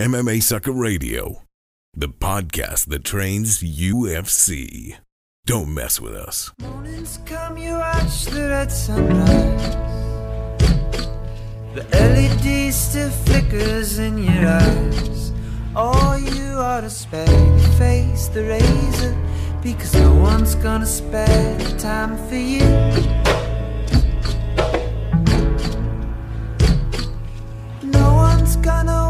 MMASucka Radio, the podcast that trains UFC. Don't mess with us. Mornings come, you watch the red sunrise. The LED still flickers in your eyes. Oh, you ought to spare face the razor because no one's gonna spare the time for you. No one's gonna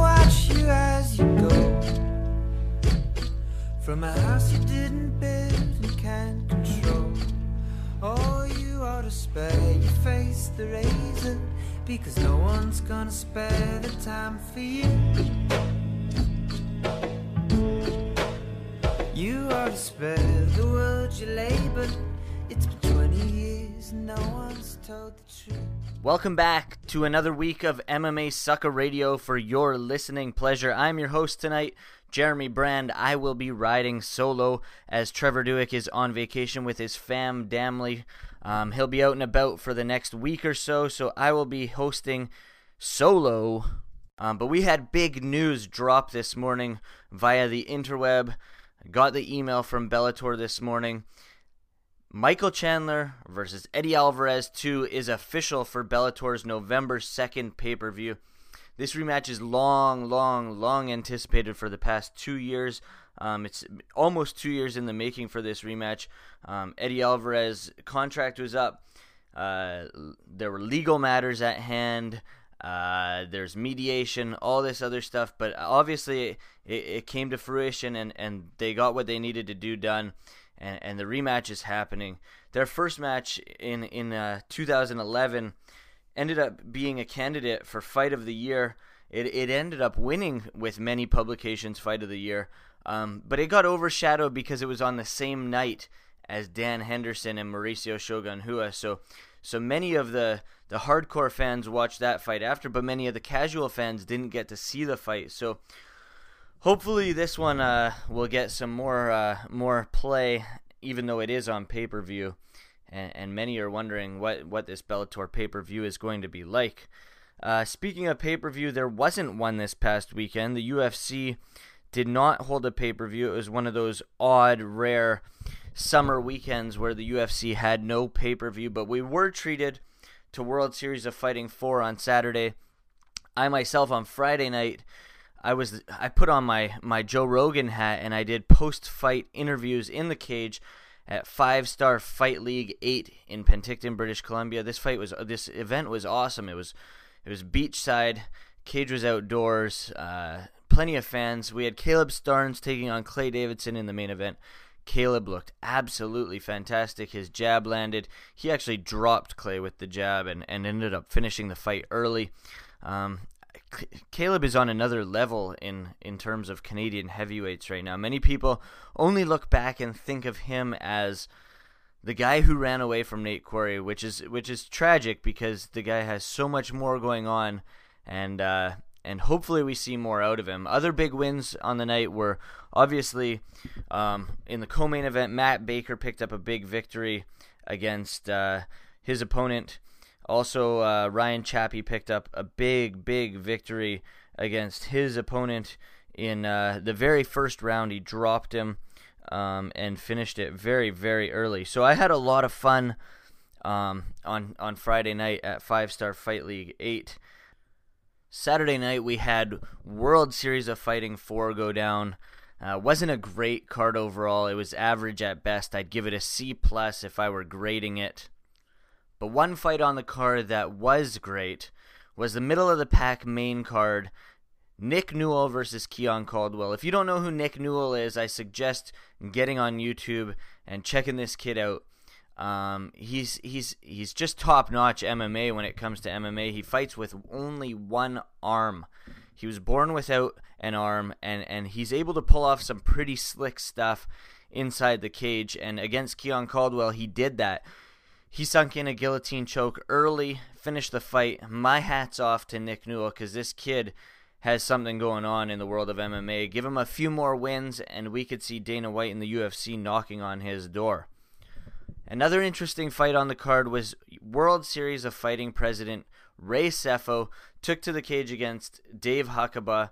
from a house you didn't build and can't control. Oh, you ought to spare your face the razor because no one's gonna spare the time for you. You ought to spare the world you labor. It's been 20 years, and no one's told the truth. Welcome back to another week of MMASucka Radio for your listening pleasure. I'm your host tonight, Jeremy Brand. I will be riding solo as Trevor Dewick is on vacation with his fam Damley. Um, he'll be out and about for the next week or so, so I will be hosting solo. Um, but we had big news drop this morning via the interweb. Got the email from Bellator this morning. Michael Chandler versus Eddie Alvarez 2 is official for Bellator's November 2nd pay per view. This rematch is long, long, long anticipated for the past two years. Um, it's almost two years in the making for this rematch. Um, Eddie Alvarez contract was up. Uh, there were legal matters at hand. Uh, there's mediation, all this other stuff, but obviously it, it came to fruition, and, and they got what they needed to do done and, and the rematch is happening. Their first match in in uh, 2011 ended up being a candidate for Fight of the Year. It it ended up winning with many publications Fight of the Year, um, but it got overshadowed because it was on the same night as Dan Henderson and Mauricio Shogun Rua. So so many of the the hardcore fans watched that fight after, but many of the casual fans didn't get to see the fight. So hopefully this one uh, will get some more uh, more play, even though it is on pay per view, and, and, many are wondering what what this Bellator pay per view is going to be like. Uh, speaking of pay per view, there wasn't one this past weekend. The UFC did not hold a pay per view. It was one of those odd, rare summer weekends where the UFC had no pay per view, but we were treated to World Series of Fighting 4 on Saturday. I myself on Friday night I was I put on my my Joe Rogan hat and I did post fight interviews in the cage at Five Star Fight League 8 in Penticton, British Columbia. This fight was this event was awesome. It was it was beachside, cage was outdoors, uh, plenty of fans. We had Caleb Starnes taking on Clay Davidson in the main event. Caleb looked absolutely fantastic. His jab landed. He actually dropped Clay with the jab and, and ended up finishing the fight early. Um, Caleb is on another level in in terms of Canadian heavyweights right now. Many people only look back and think of him as the guy who ran away from Nate Quarry, which is which is tragic because the guy has so much more going on, and uh, and hopefully we see more out of him. Other big wins on the night were obviously um, in the co-main event. Matt Baker picked up a big victory against uh, his opponent. Also, uh, Ryan Chappie picked up a big, big victory against his opponent in uh, the very first round. He dropped him um, and finished it very, very early. So I had a lot of fun um, on on Friday night at Five Star Fight League Eight. Saturday night we had World Series of Fighting four go down. Uh, wasn't a great card overall. It was average at best. I'd give it a C plus if I were grading it. But one fight on the card that was great was the middle of the pack main card Nick Newell versus Keon Caldwell. If you don't know who Nick Newell is, I suggest getting on YouTube and checking this kid out. Um, he's he's he's just top notch MMA when it comes to MMA. He fights with only one arm. He was born without an arm, and and he's able to pull off some pretty slick stuff inside the cage. And against Keon Caldwell, he did that. He sunk in a guillotine choke early, finished the fight. My hat's off to Nick Newell because this kid has something going on in the world of MMA. Give him a few more wins, and we could see Dana White in the UFC knocking on his door. Another interesting fight on the card was World Series of Fighting president Ray Sefo took to the cage against Dave Huckaba.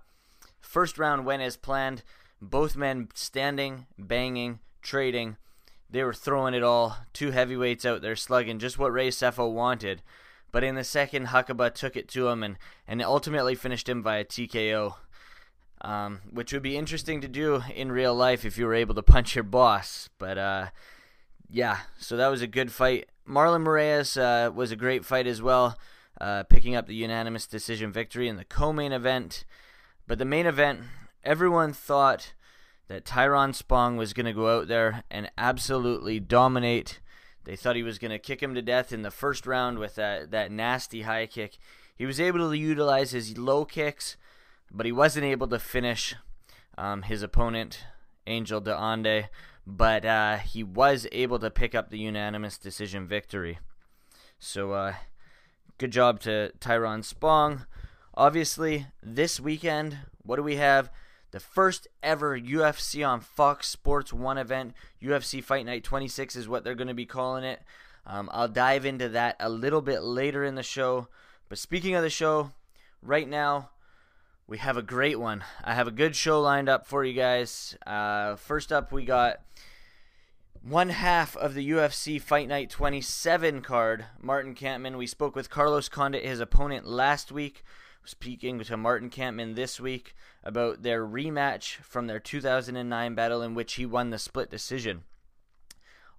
first round went as planned. Both men standing, banging, trading. They were throwing it all. Two heavyweights out there slugging, just what Ray Sefo wanted. But in the second, Huckaba took it to him and, and ultimately finished him via TKO. Um, which would be interesting to do in real life if you were able to punch your boss. But uh, yeah, so that was a good fight. Marlon Moraes uh, was a great fight as well, uh, picking up the unanimous decision victory in the co-main event. But the main event, everyone thought that Tyrone Spong was going to go out there and absolutely dominate. They thought he was going to kick him to death in the first round with that, that nasty high kick. He was able to utilize his low kicks, but he wasn't able to finish um, his opponent, Angel DeAnda. But uh, he was able to pick up the unanimous decision victory. So, uh, good job to Tyrone Spong. Obviously, this weekend, what do we have? The first ever UFC on Fox Sports 1 event. UFC Fight Night 26 is what they're going to be calling it. Um, I'll dive into that a little bit later in the show. But speaking of the show, right now, we have a great one. I have a good show lined up for you guys. Uh, first up, we got one half of the UFC Fight Night 27 card, Martin Kampmann. We spoke with Carlos Condit, his opponent, last week speaking to Martin Kampmann this week about their rematch from their 2009 battle in which he won the split decision.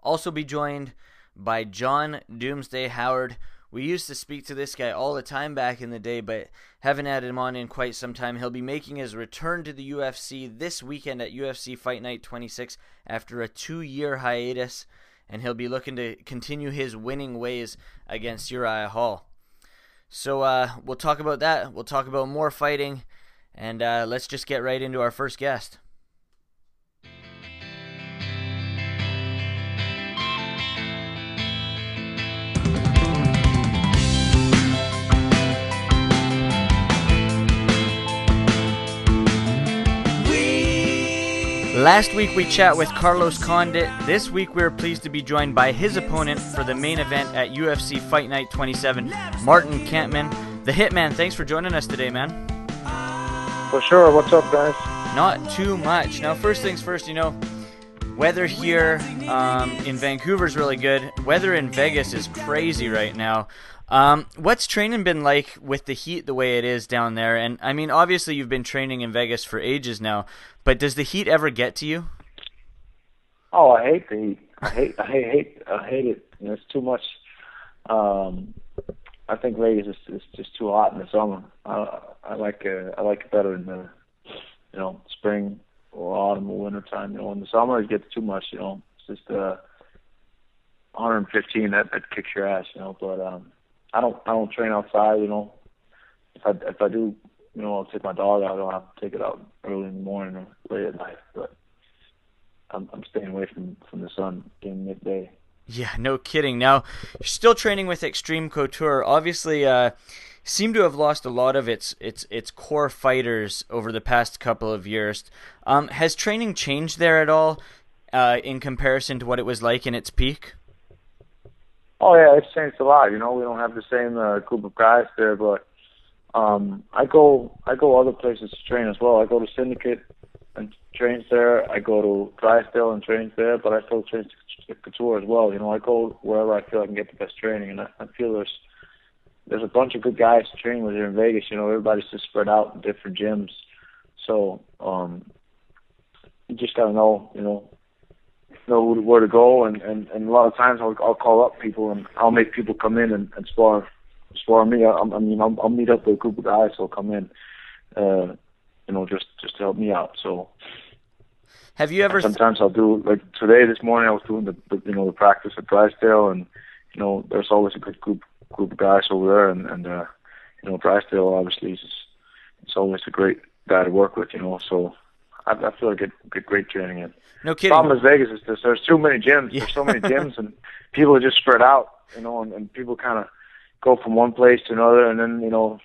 Also be joined by John Doomsday Howard. We used to speak to this guy all the time back in the day, but haven't had him on in quite some time. He'll be making his return to the UFC this weekend at UFC Fight Night 26 after a two year hiatus, and he'll be looking to continue his winning ways against Uriah Hall. So uh, we'll talk about that. We'll talk about more fighting, and uh, let's just get right into our first guest. Last week we chat with Carlos Condit. This week we are pleased to be joined by his opponent for the main event at UFC Fight Night 27, Martin Kampmann. The Hitman, thanks for joining us today, man. For sure. What's up, guys? Not too much. Now, first things first, you know, weather here um, in Vancouver is really good. Weather in Vegas is crazy right now. Um, what's training been like with the heat the way it is down there? And I mean, obviously you've been training in Vegas for ages now, but does the heat ever get to you? Oh, I hate the heat. I hate, I hate, I hate it. It's too much. Um, I think Vegas is, is just too hot in the summer. I, I like, uh, I like it better in the, you know, spring or autumn or winter time. You know, in the summer it gets too much. You know, it's just uh, 115 that that kicks your ass. You know, but um, I don't, I don't train outside. You know, if I if I do you know, I'll take my dog out. I don't have to take it out early in the morning or late at night. But I'm I'm staying away from from the sun during midday. Yeah, no kidding. Now you're still training with Extreme Couture. Obviously, uh, seem to have lost a lot of its its its core fighters over the past couple of years. Um, has training changed there at all uh, in comparison to what it was like in its peak? Oh yeah, it's changed a lot. You know, we don't have the same uh, group of guys there, but um, I go I go other places to train as well. I go to Syndicate and trains there. I go to Drysdale and trains there, but I still train Couture as well. You know, I go wherever I feel I can get the best training, and I, I feel there's there's a bunch of good guys to train with here in Vegas. You know, everybody's just spread out in different gyms, so um, you just gotta know, you know, know where to go, and and and a lot of times I'll I'll call up people and I'll make people come in and, and spar for me, I, I mean, I'll, I'll meet up with a group of guys who'll come in, uh, you know, just just to help me out. So. Have you ever? Sometimes I'll do like today. This morning I was doing the, the you know the practice at Drysdale, and you know there's always a good group group of guys over there, and and uh, you know Drysdale obviously is it's always a great guy to work with, you know. So I, I feel like I get, get great training in. No kidding. Problem is Vegas is this, there's too many gyms. Yeah. There's so many gyms, and people are just spread out, you know, and, and people kind of go from one place to another, and then you know,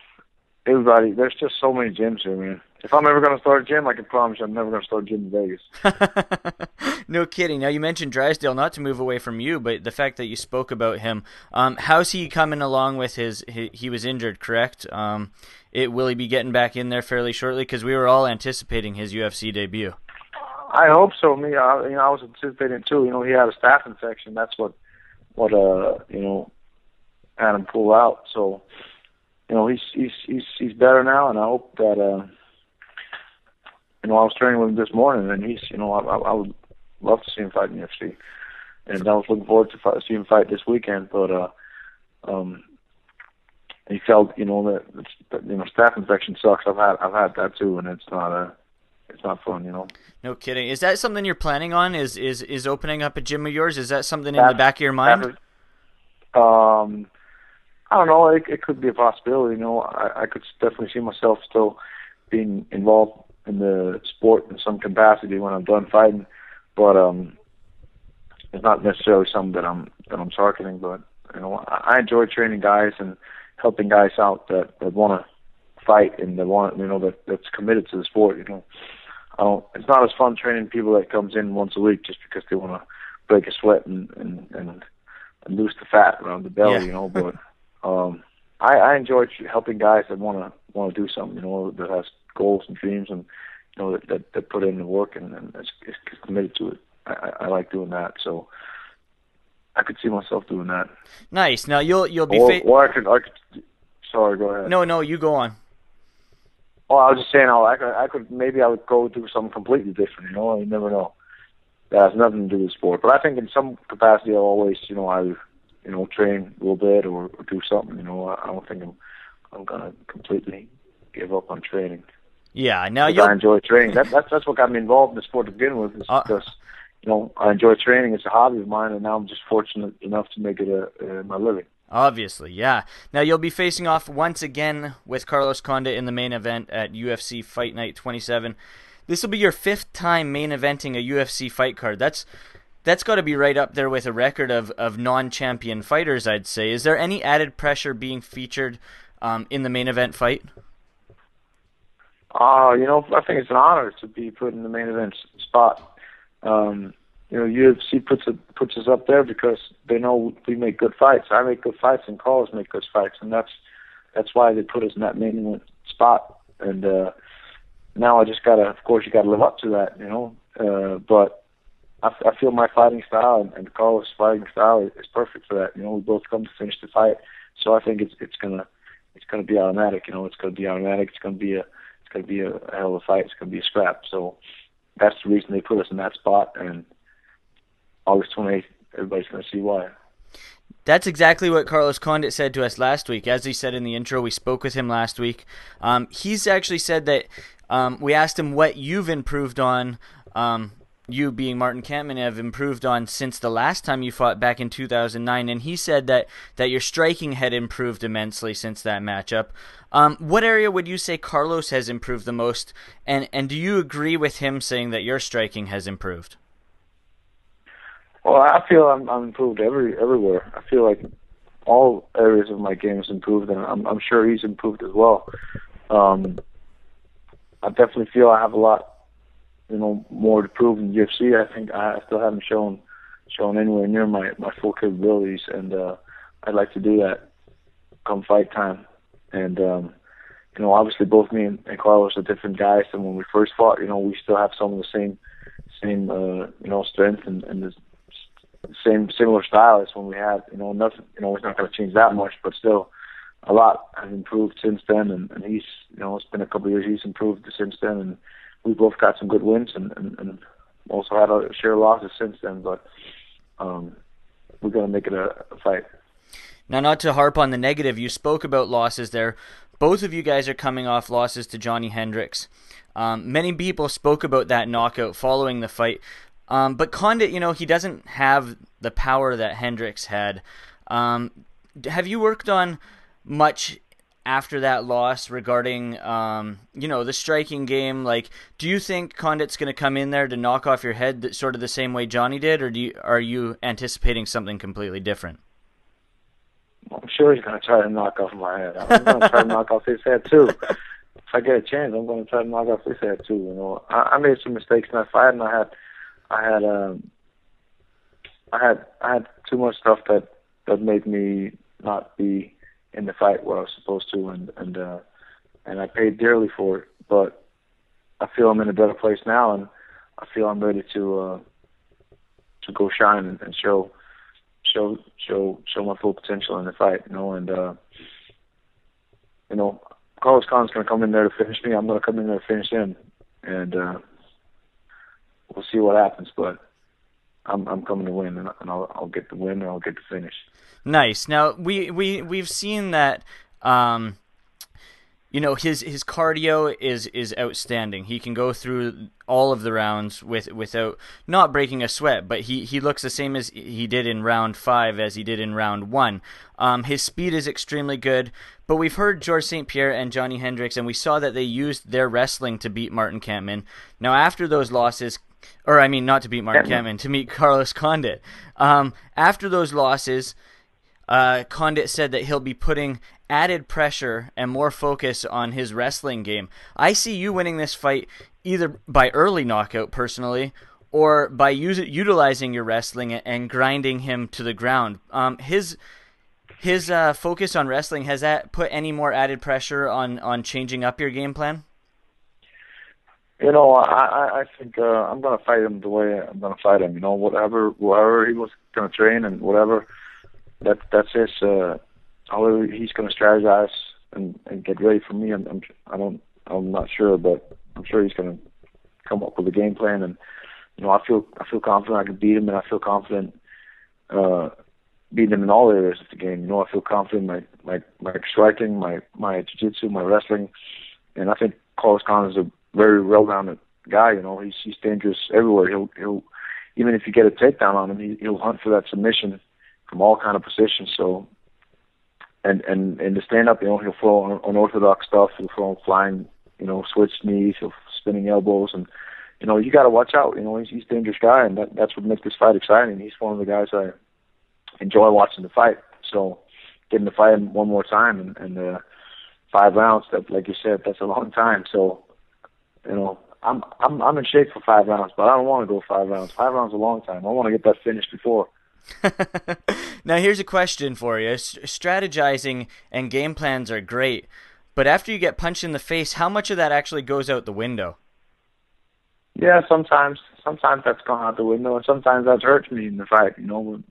everybody. There's just so many gyms here, man. If I'm ever gonna start a gym, I can promise you, I'm never gonna start a gym in Vegas. no kidding. Now you mentioned Drysdale, not to move away from you, but the fact that you spoke about him. Um, how's he coming along with his? He, he was injured, correct? Um, it will he be getting back in there fairly shortly? Because we were all anticipating his UFC debut. I hope so. Me, I, you know, I was anticipating too. You know, he had a staph infection. That's what, what, uh, you know, had him pull out. So, you know, he's he's he's he's better now, and I hope that, uh, you know, I was training with him this morning, and he's, you know, I, I, I would love to see him fight in the UFC, and I was looking forward to fight, see him fight this weekend. But, uh, um, he felt, you know, that, that you know, staph infection sucks. I've had I've had that too, and it's not a it's not fun, you know. No kidding. Is that something you're planning on? Is is is opening up a gym of yours? Is that something in the back of your mind? Um, I don't know. It, it could be a possibility. You know, I, I could definitely see myself still being involved in the sport in some capacity when I'm done fighting, but um, it's not necessarily something that I'm that I'm targeting. But you know, I, I enjoy training guys and helping guys out that that want to fight and that want you know that that's committed to the sport. You know, I don't. It's not as fun training people that comes in once a week just because they want to break a sweat and and and, and lose the fat around the belly. Yeah. You know, but um, I, I enjoy helping guys that want to want to do something. You know, that has goals and dreams and you know that that, that put in the work and, and is, is committed to it. I, I, I like doing that. So. I could see myself doing that. Nice. Now you'll you'll be. Or, Fa- or I could, I could. Sorry, go ahead. no, no, you go on. Oh, I was just saying, oh, I could, I could, maybe I would go do something completely different. You know, you never know. That has nothing to do with sport, but I think in some capacity, I'll always, you know, either, you know, train a little bit or, or do something. You know, I, I don't think I'm, I'm gonna completely give up on training. Yeah. Now you'll. I enjoy training. That, that's that's what got me involved in the sport to begin with. Is Uh, because, you know, I enjoy training. It's a hobby of mine, and now I'm just fortunate enough to make it a, a my living. Obviously, yeah. Now you'll be facing off once again with Carlos Condit in the main event at UFC Fight Night 27. This will be your fifth time main eventing a UFC fight card. That's that's got to be right up there with a record of, of non-champion fighters, I'd say. Is there any added pressure being featured um, in the main event fight? Uh, you know, I think it's an honor to be put in the main event spot. Um, you know, UFC puts puts us up there because they know we make good fights. I make good fights, and Carlos make good fights, and that's that's why they put us in that main event spot. And uh, now I just gotta, of course, you gotta live up to that, you know. Uh, but I, I feel my fighting style and, and Carlos' fighting style is, perfect for that. You know, we both come to finish the fight, so I think it's it's gonna it's gonna be automatic. You know, it's gonna be automatic. It's gonna be a it's gonna be a, a hell of a fight. It's gonna be a scrap. So that's the reason they put us in that spot. And August 28th, everybody's gonna see why. That's exactly what Carlos Condit said to us last week. As he said in the intro, we spoke with him last week. Um, he's actually said that um, we asked him what you've improved on. Um, you being Martin Kampmann have improved on since the last time you fought back in 2009, and he said that that your striking had improved immensely since that matchup. Um, what area would you say Carlos has improved the most, and and do you agree with him saying that your striking has improved? Well, I feel I'm, I'm improved every everywhere. I feel like all areas of my game has improved, and I'm, I'm sure he's improved as well. Um, I definitely feel I have a lot, you know, more to prove in UFC. I think I still haven't shown shown anywhere near my my full capabilities, and uh, I'd like to do that come fight time. And um, you know, obviously, both me and, Carlos are different guys than when we first fought. You know, we still have some of the same same uh, you know strength and, and the same similar style as when we had. You know, nothing. You know, it's not going to change that much, but still, a lot has improved since then. And, and he's, you know, it's been a couple of years. He's improved since then, and we both got some good wins, and, and, and also had a share of losses since then. But um, we're going to make it a, a fight. Now, not to harp on the negative, you spoke about losses there. Both of you guys are coming off losses to Johnny Hendricks. Um, many people spoke about that knockout following the fight. Um, but Condit, you know, he doesn't have the power that Hendricks had. Um, have you worked on much after that loss regarding, um, you know, the striking game? Like, do you think Condit's going to come in there to knock off your head that, sort of the same way Johnny did, or do you, are you anticipating something completely different? I'm sure he's going to try to knock off my head. I'm going to try to knock off his head too. If I get a chance, I'm going to try to knock off his head too. You know, I, I made some mistakes in that fight, and I had I had um, I had I had too much stuff that that made me not be in the fight where I was supposed to, and and uh, and I paid dearly for it. But I feel I'm in a better place now, and I feel I'm ready to uh, to go shine and, and show show show show my full potential in the fight. You know, and uh, you know, Carlos Condit's going to come in there to finish me. I'm going to come in there to finish him, and uh, we'll see what happens. But I'm I'm coming to win, and, and I'll I'll get the win, and I'll get the finish. Nice. Now we we we've seen that. Um, you know his his cardio is is outstanding. He can go through all of the rounds with without not breaking a sweat, but he he looks the same as he did in round five as he did in round one. Um, his speed is extremely good, but we've heard George St. Pierre and Johnny Hendricks, and we saw that they used their wrestling to beat Martin Kampmann. Now after those losses, or I mean not to beat Martin Kampmann, to meet Carlos Condit. Um, after those losses. Uh, Condit said that he'll be putting added pressure and more focus on his wrestling game. I see you winning this fight either by early knockout, personally, or by use, utilizing your wrestling and grinding him to the ground. Um, his his uh, focus on wrestling has that put any more added pressure on on changing up your game plan? You know, I I think uh, I'm gonna fight him the way I'm gonna fight him. You know, whatever whatever he was gonna train and whatever that that's his. Uh, however he's to strategize and, and get ready for me. I'm, I'm I don't I'm not sure, but I'm sure he's to come up with a game plan. And you know, I feel I feel confident I can beat him, and I feel confident uh, beating him in all areas of the game. You know, I feel confident my my my striking, my my jiu-jitsu, my wrestling, and I think Carlos Condit is a very well-rounded guy. You know, he's he's dangerous everywhere. He'll he'll even if you get a takedown on him, he, he'll hunt for that submission from all kind of positions. So and and in the stand up, you know, he'll throw unorthodox stuff. He'll throw flying, you know, switch knees. He'll spinning elbows, and you know, you got to watch out. You know, he's he's a dangerous guy, and that that's what makes this fight exciting. He's one of the guys I enjoy watching the fight. So getting to fight him one more time and, and uh, five rounds, that like you said, that's a long time. So you know, I'm I'm I'm in shape for five rounds, but I don't want to go five rounds. Five rounds is a long time. I want to get that finished before. now, here's a question for you. strategizing and game plans are great, but after you get punched in the face, how much of that actually goes out the window? Yeah, sometimes. Sometimes that's gone out the window, and sometimes that's hurt me in the fight. You know, when,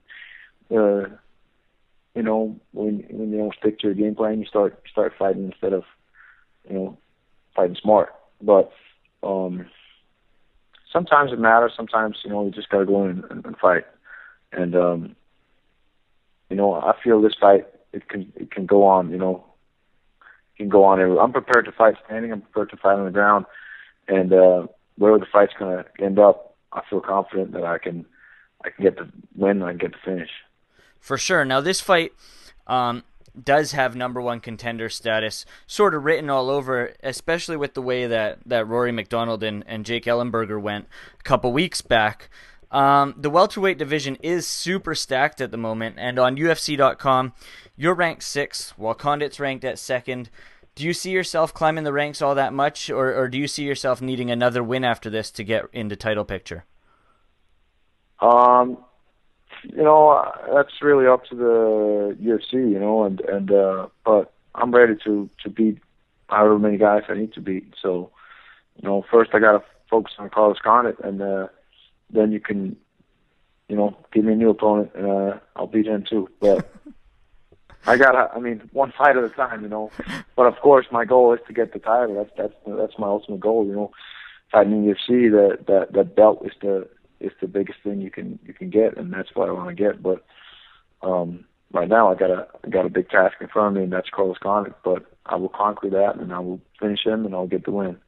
uh, you know, when when you don't stick to your game plan, you start start fighting instead of, you know, fighting smart. But um, sometimes it matters. Sometimes you know you just gotta go in and, and fight. And um, you know, I feel this fight it can it can go on. You know, it can go on. I'm prepared to fight standing. I'm prepared to fight on the ground, and uh, wherever the fight's going to end up, I feel confident that I can I can get the win. and I can get the finish. For sure. Now this fight. Um, does have number one contender status sort of written all over, especially with the way that, that Rory MacDonald and, and Jake Ellenberger went a couple weeks back. Um, the welterweight division is super stacked at the moment, and on UFC.com, you're ranked sixth, while Condit's ranked at second. Do you see yourself climbing the ranks all that much, or, or do you see yourself needing another win after this to get into title picture? Um, you know, that's really up to the UFC, you know, and and uh, but I'm ready to to beat however many guys I need to beat. So, you know, first I got to focus on Carlos Condit, and uh, then you can, you know, give me a new opponent, and uh, I'll beat him too. But I gotta, I mean, one fight at a time, you know. But of course, my goal is to get the title. That's that's that's my ultimate goal, you know. Fighting in UFC, that that that belt is the is the biggest thing you can you can get, and that's what I want to get. But um, right now, I got a I got a big task in front of me, and that's Carlos Condit. But I will conquer that, and I will finish him, and I'll get the win.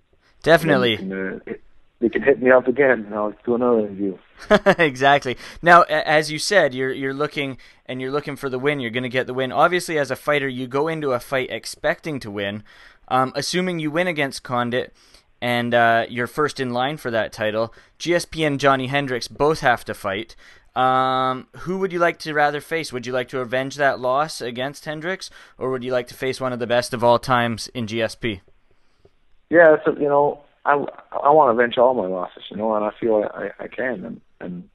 Definitely. And, uh, they can hit me up again and I'll do another interview. exactly. Now, as you said, you're you're looking and you're looking for the win. You're going to get the win. Obviously, as a fighter, you go into a fight expecting to win. Um, assuming you win against Condit and uh, you're first in line for that title, GSP and Johnny Hendricks both have to fight. Um, who would you like to rather face? Would you like to avenge that loss against Hendricks, or would you like to face one of the best of all times in GSP? Yeah, so, you know, I I want to avenge all my losses, you know, and I feel I I can, and and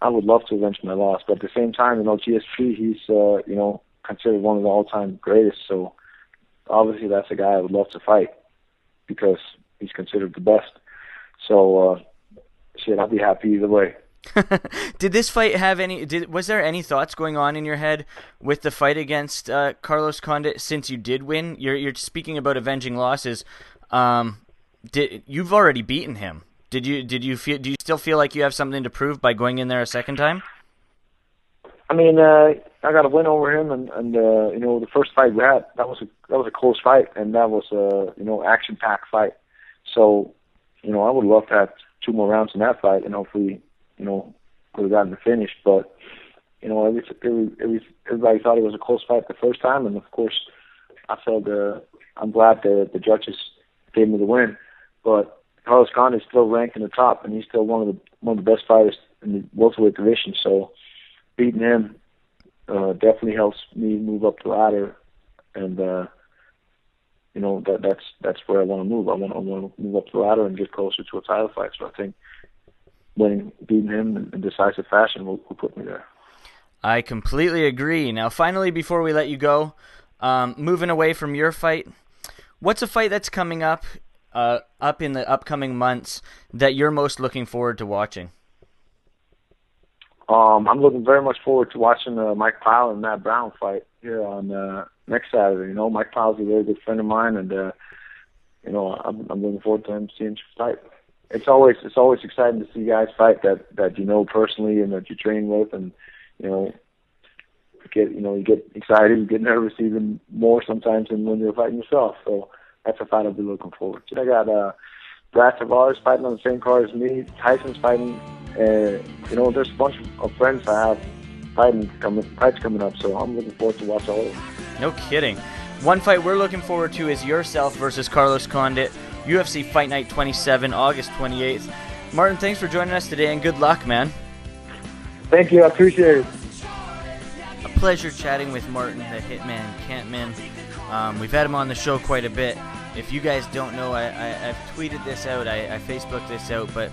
I would love to avenge my loss, but at the same time, you know, GSP, he's uh, you know considered one of the all-time greatest, so obviously that's a guy I would love to fight because he's considered the best. So uh, shit, I'll be happy either way. did this fight have any? Did was there any thoughts going on in your head with the fight against uh, Carlos Condit since you did win? You're you're speaking about avenging losses. Um, did you've already beaten him? Did you did you feel? Do you still feel like you have something to prove by going in there a second time? I mean, uh, I got a win over him, and and uh, you know the first fight we had that was a that was a close fight, and that was a you know action packed fight. So, you know, I would love to have two more rounds in that fight, know, we you know, could have gotten the finish. But you know, every, every, every, everybody thought it was a close fight the first time, and of course, I felt uh, I'm glad that the judges gave me the win. But Carlos Condit is still ranked in the top, and he's still one of the one of the best fighters in the welterweight division. So beating him uh, definitely helps me move up the ladder, and uh, you know that that's that's where I want to move. I want I want to move up the ladder and get closer to a title fight. So I think winning, beating him in decisive fashion will, will put me there. I completely agree. Now, finally, before we let you go, um, moving away from your fight, what's a fight that's coming up, uh, up in the upcoming months that you're most looking forward to watching? Um, I'm looking very much forward to watching uh, Mike Pyle and Matt Brown fight here on uh, next Saturday. You know, Mike Pyle's a very good friend of mine, and uh, you know, I'm, I'm looking forward to him seeing him fight it's always it's always exciting to see guys fight that that you know personally and that you train with, and you know get you know you get excited, you get nervous even more sometimes than when you're fighting yourself. So that's a fight I'll be looking forward to. I got uh, Brad Tavares fighting on the same card as me. Tyson's fighting. Uh, you know, there's a bunch of friends I have fighting coming fights coming up, so I'm looking forward to watch all of them. No kidding. One fight we're looking forward to is yourself versus Carlos Condit. UFC Fight Night 27, August 28th. Martin, thanks for joining us today and good luck, man. Thank you. I appreciate it. A pleasure chatting with Martin, the Hitman Kampmann. Um, we've had him on the show quite a bit. If you guys don't know, I, have tweeted this out, I, I Facebooked this out, but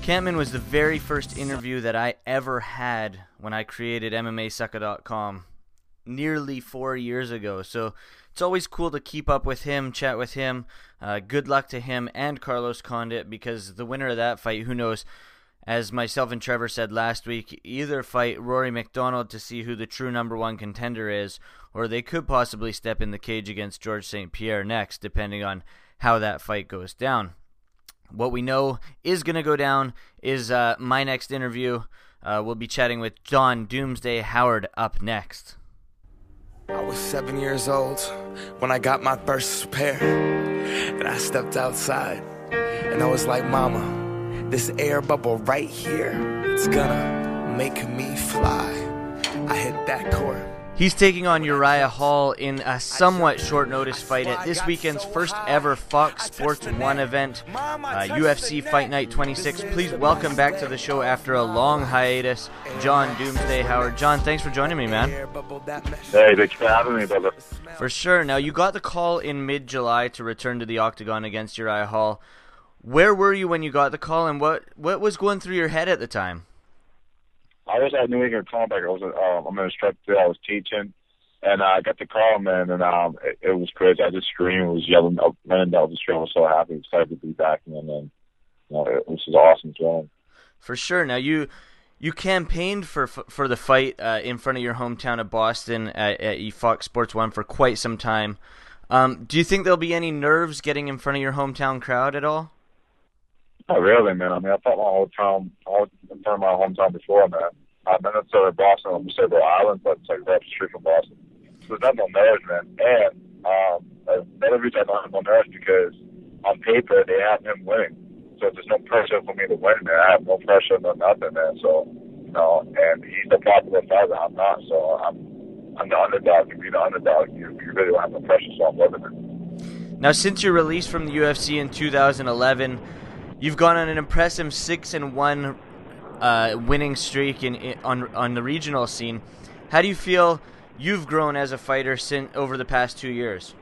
Kampmann was the very first interview that I ever had when I created MMAsucka.com nearly four years ago. So it's always cool to keep up with him, chat with him. Uh, good luck to him and Carlos Condit because the winner of that fight, who knows? As myself and Trevor said last week, either fight Rory MacDonald to see who the true number one contender is, or they could possibly step in the cage against George St. Pierre next, depending on how that fight goes down. What we know is going to go down is uh, my next interview. Uh, we'll be chatting with John Doomsday Howard up next. I was seven years old when I got my first pair. And I stepped outside and I was like, Mama, this air bubble right here, it's gonna make me fly. I hit that court. He's taking on Uriah Hall in a somewhat short notice fight at this weekend's first ever Fox Sports 1 event, uh, UFC Fight Night 26. Please welcome back to the show after a long hiatus, John Doomsday Howard. John, thanks for joining me, man. Hey, thanks for having me, brother. For sure. Now, you got the call in mid July to return to the octagon against Uriah Hall. Where were you when you got the call, and what, what was going through your head at the time? I was at New England Comeback. I was um, I'm an instructor. I was teaching, and I got the call, man, and um, it, it was crazy. I just screamed, was yelling, up, running down. I was so happy, excited to be back, and then you know, it, was just awesome feeling. For sure. Now you you campaigned for for the fight uh, in front of your hometown of Boston at, at Fox Sports One for quite some time. Um, do you think there'll be any nerves getting in front of your hometown crowd at all? Not really, man. I mean, I fought my hometown, I in front of my hometown before, man. I've been to Boston, I'm say Rhode Island, but it's like right up the street from Boston. So there's no nerves, man. And um, another reason I don't have no nerves because on paper they have him winning, so there's no pressure for me to win, man. I have no pressure, no nothing, man. So you know, and he's the popular fighter, I'm not. So I'm I'm the underdog. If you're the underdog, you, you really don't have no pressure, so I'm living it. Now, since your release from the UFC in 2011 You've gone on an impressive six and one uh, winning streak in, on on the regional scene. How do you feel you've grown as a fighter since over the past two years?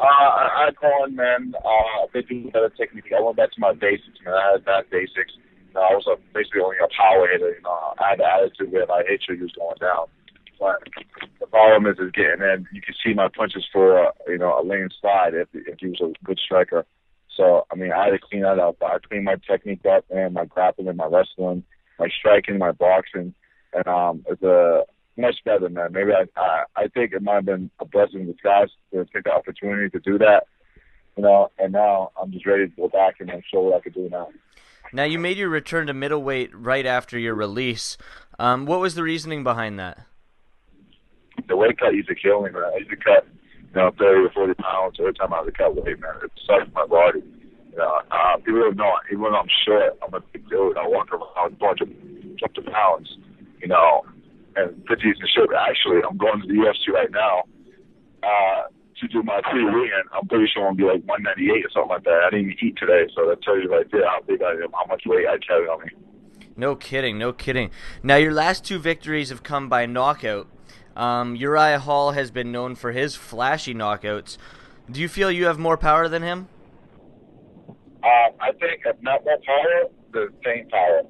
Uh, I, call in, man. Uh, they do better technique. I went back to my basics, man. I had bad basics. You know, I was a, basically only a power hitter. You know, I had the attitude where I hate you was going down. But the problem is, is getting in. You can see my punches for uh, you know a lane slide if if he was a good striker. So I mean, I had to clean that up. I cleaned my technique up, and my grappling, and my wrestling, my striking, my boxing, and um, it's a much better, man. Maybe I, I I think it might have been a blessing in disguise to take the opportunity to do that, you know. And now I'm just ready to go back and show what I could do now. Now you made your return to middleweight right after your release. Um, what was the reasoning behind that? The weight cut used to kill me, man. I used to cut, you know, 30 or 40 pounds every time I to cut weight, man. It sucked my body. You know, uh, people don't know, even though I'm short, I'm a big dude. I walk around a bunch of, bunch of pounds, you know, and 50s and shit. Actually, I'm going to the UFC right now uh, to do my pre-weigh I'm pretty sure I'm gonna be like 198 or something like that. I didn't even eat today, so that tells you right there how big I am, how much weight I carry on me. No kidding, no kidding. Now your last two victories have come by knockout. Um, Uriah Hall has been known for his flashy knockouts. Do you feel you have more power than him? Uh, I think if not more power, the same power,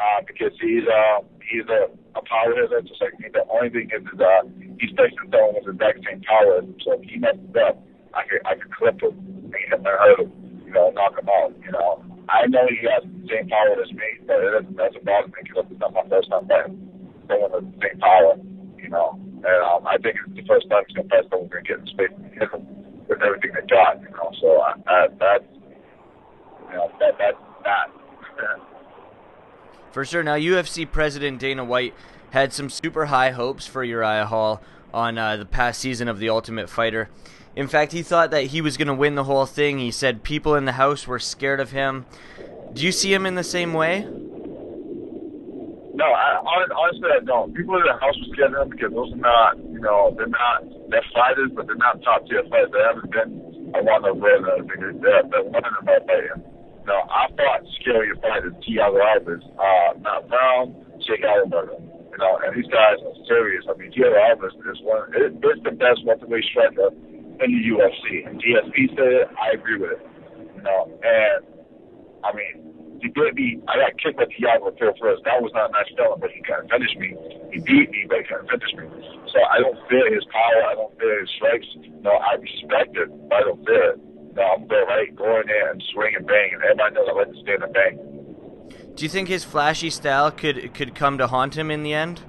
uh, because he's uh, he's a, a power hitter. Just like me. The only thing is, is uh, he's facing someone with the exact same power. So if he messes up, I could I could clip him and hit him hurt him. You know, knock him out. You know, I know he has the same power as me, but it doesn't doesn't bother me because it's not my first time fighting someone with the same power. You know, and um, I think it's the first time gonna fight someone who's gonna get in space with everything they got. You know, so I, I, that's you know that that. For sure. Now, UFC President Dana White had some super high hopes for Uriah Hall on uh, the past season of The Ultimate Fighter. In fact, he thought that he was going to win the whole thing. He said people in the house were scared of him. Do you see him in the same way? No, I, honestly, I don't. People in the house scared of him because those are not, you know, they're not, they're fighters, but they're not top tier fighters. They haven't been a one of them. They're, they're one of them fighting. No, I fought scarier fighters, Thiago Alves, uh, Matt Brown, Jake Ellenberger. You know, and these guys are serious. I mean, Thiago Alves is one, it, it's the best welterweight striker in the UFC. And GSP said it, I agree with it. You know, and I mean, he did me. I got kicked by Thiago Phil first. That was not a nice feeling, but he couldn't finish me. He beat me, but he couldn't finish me. So I don't fear his power. I don't fear his strikes. No, I respect it, but I don't fear it. No, I'm going right, go in there and swing and bang, and everybody knows I like to stand and bang. Do you think his flashy style could could come to haunt him in the end?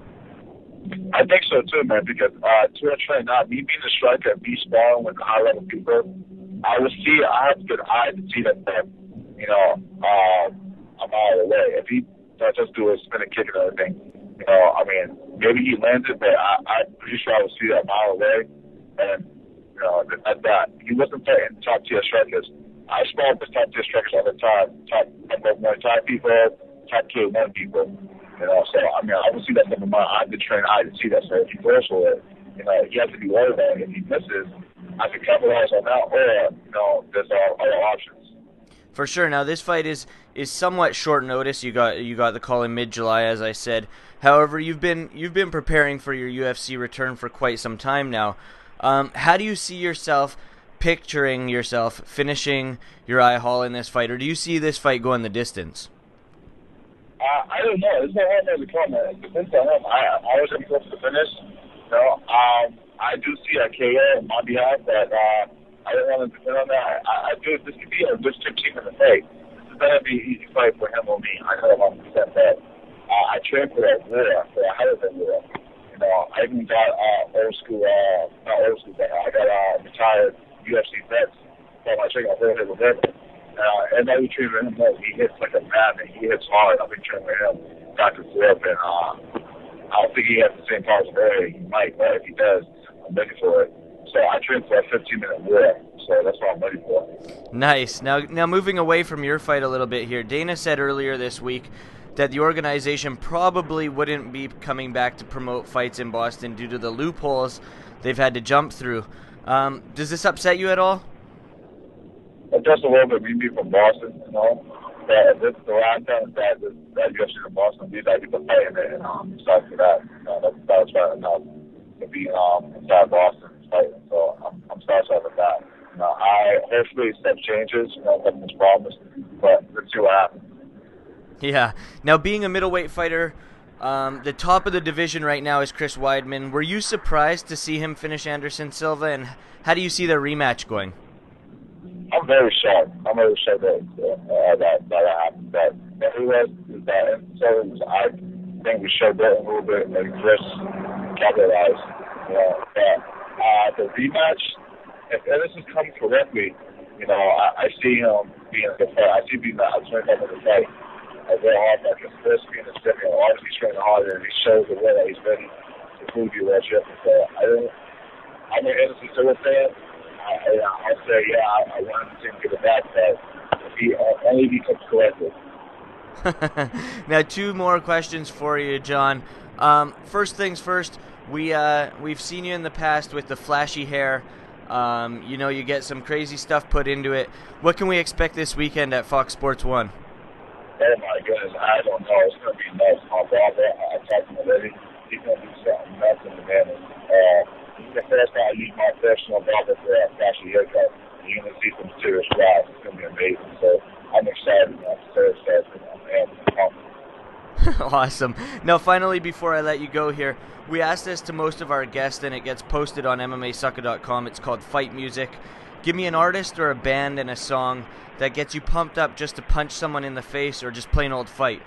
I think so too, man. Because uh, to a train, not me being a striker and be sparring with high level people, I would see. I have good eyes to see that, man. You know, uh, a mile away. If he not just do a spinning kick and everything, you know, I mean, maybe he lands it, but I, I'm pretty sure I would see that a mile away. And you know, at that. He wasn't fighting top tier strikers. I sparred with top tier strikers all the time. Top number one Thai people, top tier one people. You know, so I mean, I would see that stuff in my eye. Been trained eye to see that. So if goes for it, you know, you have to be worried about it. If he misses, I can capitalize on that, or you know, there's uh, other options. For sure. Now this fight is is somewhat short notice. You got you got the call in mid July, as I said. However, you've been you've been preparing for your UFC return for quite some time now. Um, how do you see yourself picturing yourself finishing Uriah Hall in this fight, or do you see this fight going the distance? Uh, I don't know. It's not hard to come. It depends on him. I, I was going to for finish. You know, um, I do see a KO on behalf, but uh, I don't want to depend on that. I, I do. This could be a good team in the going to be an easy fight for him or me. I know 100% that. Uh, I trained for that war, for a higher than war. You know, I even got uh, old school, uh, not old school, but I got uh, retired UFC vets from my training. I worked with him. Uh, and I was training with him. He hits like a madman. He hits hard. I've been training with him and forth, and uh, I don't think he has the same powers as He might, but if he does, I'm ready for it. So I trained for a 15 minute war. So that's what I'm ready for. Nice. Now, now moving away from your fight a little bit here, Dana said earlier this week that the organization probably wouldn't be coming back to promote fights in Boston due to the loopholes they've had to jump through. Um, does this upset you at all? Just a little bit. We being from Boston, you know. That this is the last time that this, that UFC in Boston. These guys people playing it, and um, besides for that, you know, that's satisfying enough to be um inside Boston fighting. So I'm I'm satisfied with that. You know, I hopefully stuff changes. You know, nothing's promised, but let's see what happens. Yeah. Now, being a middleweight fighter, um, the top of the division right now is Chris Weidman. Were you surprised to see him finish Anderson Silva, and how do you see their rematch going? I'm very shocked. I'm very shocked that uh, that that happened. But what it was is that so was, I think we showed that a little bit, and Chris capitalized. You know, but uh, the rematch, if is coming correctly, you know, I, I see him being the fight. I see being the outside of the fight. I very hard like his first being a know, obviously he's training harder and he shows the way that he's ready to prove you that shit. So I don't I'm an Anderson Silva fan. I, I, I'll say, yeah, I, I want him to get it back, but if he, only if he comes correctly. now, two more questions for you, John. Um, first things first, we uh, we've seen you in the past with the flashy hair. Um, you know, you get some crazy stuff put into it. What can we expect this weekend at Fox Sports One? Oh my goodness, I don't know. It's gonna be nuts. My brother, I talked to him already. He's gonna do something nuts in the man. Uh, the first time I use my professional barber for a flashy haircut. You're gonna see some serious rides. It's gonna be amazing. So I'm excited. I'm so excited. I'm awesome. Now, finally, before I let you go here, we asked this to most of our guests, and it gets posted on MMASucka.com. It's called Fight Music. Give me an artist or a band and a song that gets you pumped up just to punch someone in the face or just plain old fight.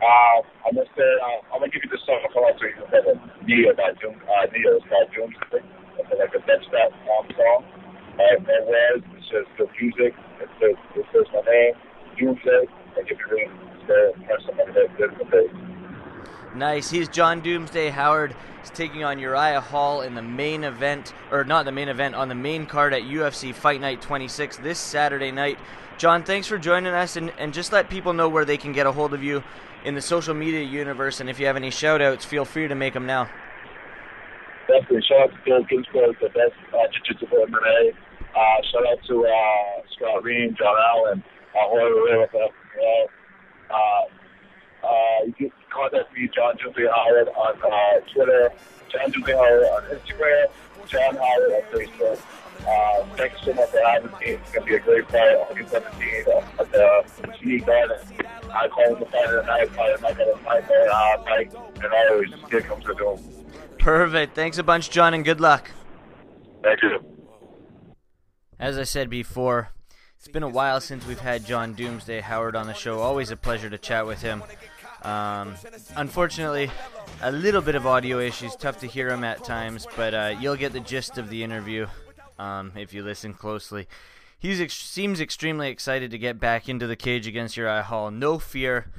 Uh, I'm gonna uh, I'm gonna give you this song. I'll to you Nia by Doom. Uh, Nia is called Doomsday. It's like a dubstep um, song. Uh, no words. Music. It says it says my name. Doomsday. Nice. He's John Doomsday Howard. He's taking on Uriah Hall in the main event, or not the main event, on the main card at UFC Fight Night 26 this Saturday night. John, thanks for joining us, and, and just let people know where they can get a hold of you in the social media universe. And if you have any shout outs, feel free to make them now. Definitely. Shout out to Bill Ginsburg, the best uh, jiu-jitsu MMA. Uh, shout out to uh, Scott Ream, John Allen, uh, Jorge with us. Uh, uh, you can contact me, John Howard, on uh, Twitter, John Howard on Instagram, John Howard on Facebook. Uh, thanks so much for having me. It's going to be a great fight. August 17th at the Garden. I call him the fight of the night, fight of the night, fight, and always here comes the. Perfect. Thanks a bunch, John, and good luck. Thank you. As I said before, it's been a while since we've had John Doomsday Howard on the show. Always a pleasure to chat with him. Um, unfortunately, a little bit of audio issues. Tough to hear him at times, but uh, you'll get the gist of the interview um, if you listen closely. He ex- seems extremely excited to get back into the cage against Uriah Hall. No fear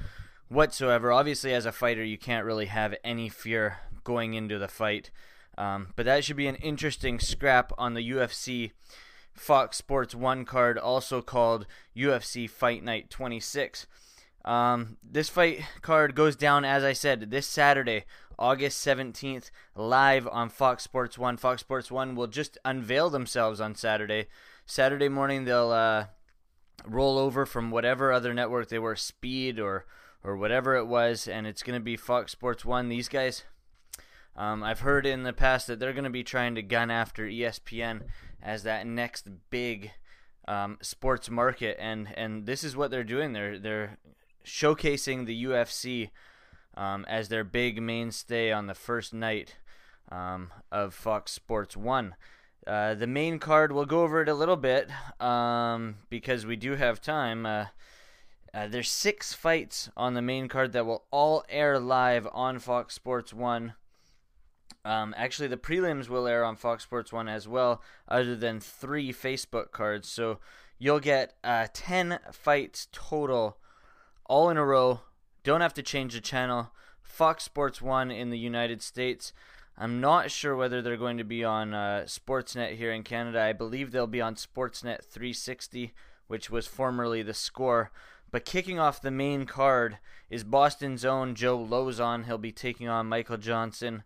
whatsoever. Obviously, as a fighter, you can't really have any fear going into the fight. Um, but that should be an interesting scrap on the UFC Fox Sports 1 card, also called UFC Fight Night 26. Um, this fight card goes down, as I said, this Saturday, August 17th, live on Fox Sports 1. Fox Sports 1 will just unveil themselves on Saturday. Saturday morning, they'll uh, roll over from whatever other network they were, Speed or, or whatever it was, and it's going to be Fox Sports 1. These guys, um, I've heard in the past that they're going to be trying to gun after ESPN as that next big um, sports market, and, and this is what they're doing. They're they're showcasing the UFC um, as their big mainstay on the first night um, of Fox Sports 1. Uh, the main card, we'll go over it a little bit um, because we do have time. Uh, uh, there's six fights on the main card that will all air live on Fox Sports 1. Um, actually, the prelims will air on Fox Sports 1 as well, other than three Facebook cards. So you'll get uh, 10 fights total all in a row. Don't have to change the channel. Fox Sports 1 in the United States. I'm not sure whether they're going to be on uh, Sportsnet here in Canada. I believe they'll be on Sportsnet 360, which was formerly the score. But kicking off the main card is Boston's own Joe Lauzon. He'll be taking on Michael Johnson.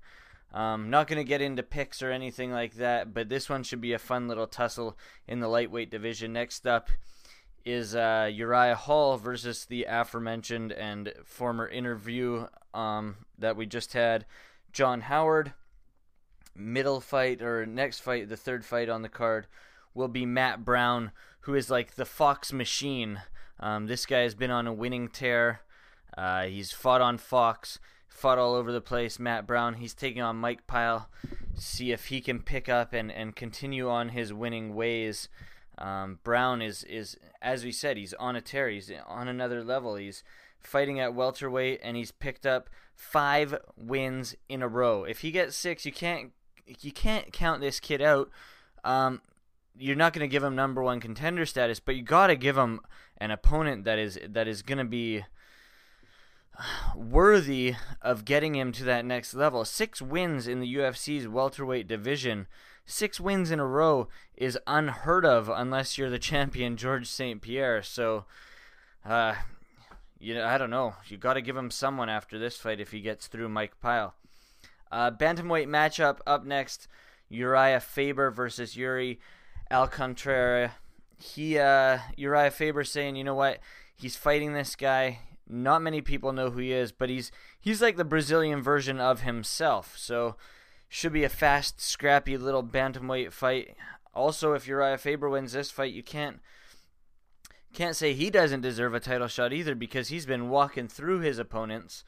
Um, not going to get into picks or anything like that, but this one should be a fun little tussle in the lightweight division. Next up is uh, Uriah Hall versus the aforementioned and former interview um, that we just had, John Howard. middle fight or next fight, the third fight on the card, will be Matt Brown, who is like the Fox machine. Um, this guy has been on a winning tear. Uh, he's fought on Fox, fought all over the place. Matt Brown, he's taking on Mike Pyle, see if he can pick up and, and continue on his winning ways. Um, Brown is, is, as we said, he's on a tear. He's on another level. He's fighting at welterweight, and he's picked up five wins in a row. If he gets six, you can't you can't count this kid out. Um, you're not going to give him number one contender status, but you got to give him an opponent that is that is going to be worthy of getting him to that next level. Six wins in the UFC's welterweight division, six wins in a row is unheard of unless you're the champion George St. Pierre. So, uh, you know, I don't know. You got to give him someone after this fight if he gets through Mike Pyle. Uh, bantamweight matchup up next: Uriah Faber versus Yuri Alcantara. He uh, Uriah Faber saying, you know what? He's fighting this guy. Not many people know who he is, but he's he's like the Brazilian version of himself. So should be a fast, scrappy little bantamweight fight. Also, if Uriah Faber wins this fight, you can't can't say he doesn't deserve a title shot either because he's been walking through his opponents.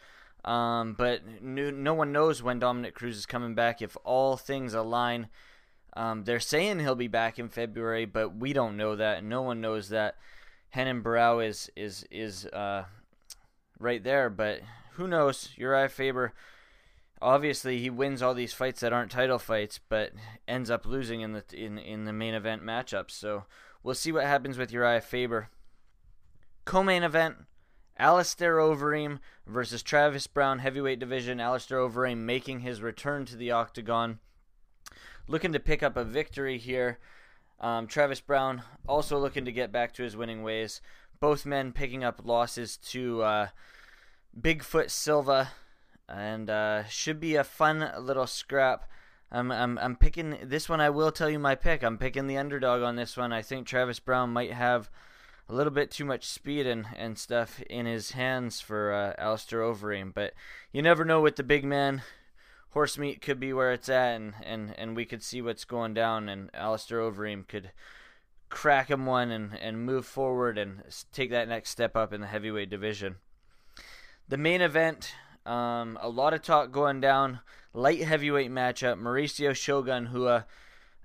Um, but no, no, one knows when Dominick Cruz is coming back. If all things align, um, they're saying he'll be back in February, but we don't know that. No one knows that. Renan Barão is is is uh, right there, but who knows? Uriah Faber, obviously, he wins all these fights that aren't title fights, but ends up losing in the in in the main event matchups. So we'll see what happens with Uriah Faber. Co-main event: Alistair Overeem versus Travis Browne, heavyweight division. Alistair Overeem making his return to the octagon, looking to pick up a victory here. Um, Travis Browne also looking to get back to his winning ways. Both men picking up losses to uh, Bigfoot Silva, and uh, should be a fun little scrap. I'm, I'm I'm picking this one. I will tell you my pick. I'm picking the underdog on this one. I think Travis Browne might have a little bit too much speed and, and stuff in his hands for uh, Alistair Overeem. But you never know with the big man. Horse meat could be where it's at, and, and, and we could see what's going down, and Alistair Overeem could crack him one and, and move forward and take that next step up in the heavyweight division. The main event, um, a lot of talk going down. Light heavyweight matchup: Mauricio Shogun Rua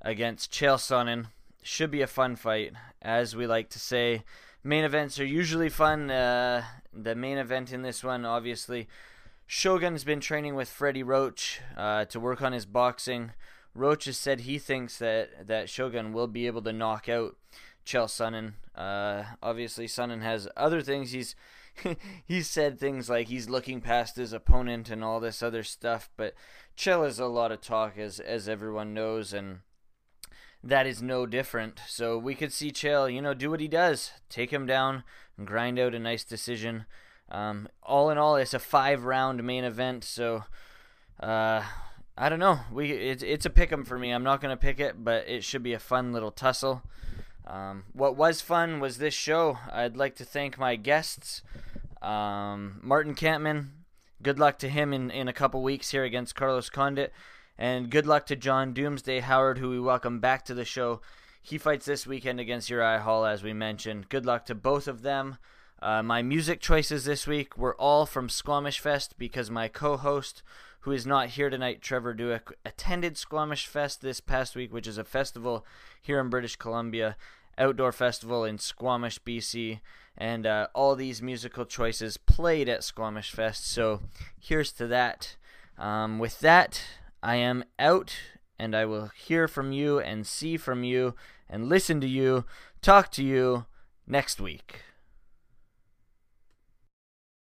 against Chael Sonnen should be a fun fight, as we like to say. Main events are usually fun. Uh, the main event in this one, obviously, Shogun's been training with Freddie Roach uh, to work on his boxing. Roach has said he thinks that, that Shogun will be able to knock out Chael Sonnen. Uh, obviously, Sonnen has other things. He's he's said things like he's looking past his opponent and all this other stuff. But Chael is a lot of talk, as as everyone knows, and that is no different. So we could see Chael, you know, do what he does, take him down, and grind out a nice decision. Um, all in all, it's a five-round main event, so uh, I don't know. We it's it's a pick 'em for me. I'm not gonna pick it, but it should be a fun little tussle. Um, what was fun was this show. I'd like to thank my guests, um, Martin Kampmann. Good luck to him in, in a couple weeks here against Carlos Condit. And good luck to John Doomsday Howard, who we welcome back to the show. He fights this weekend against Uriah Hall, as we mentioned. Good luck to both of them. Uh, my music choices this week were all from Squamish Fest because my co host, who is not here tonight, Trevor Duick, attended Squamish Fest this past week, which is a festival here in British Columbia, outdoor festival in Squamish, BC. And uh, all these musical choices played at Squamish Fest. So here's to that. Um, with that, I am out, and I will hear from you and see from you and listen to you, talk to you next week.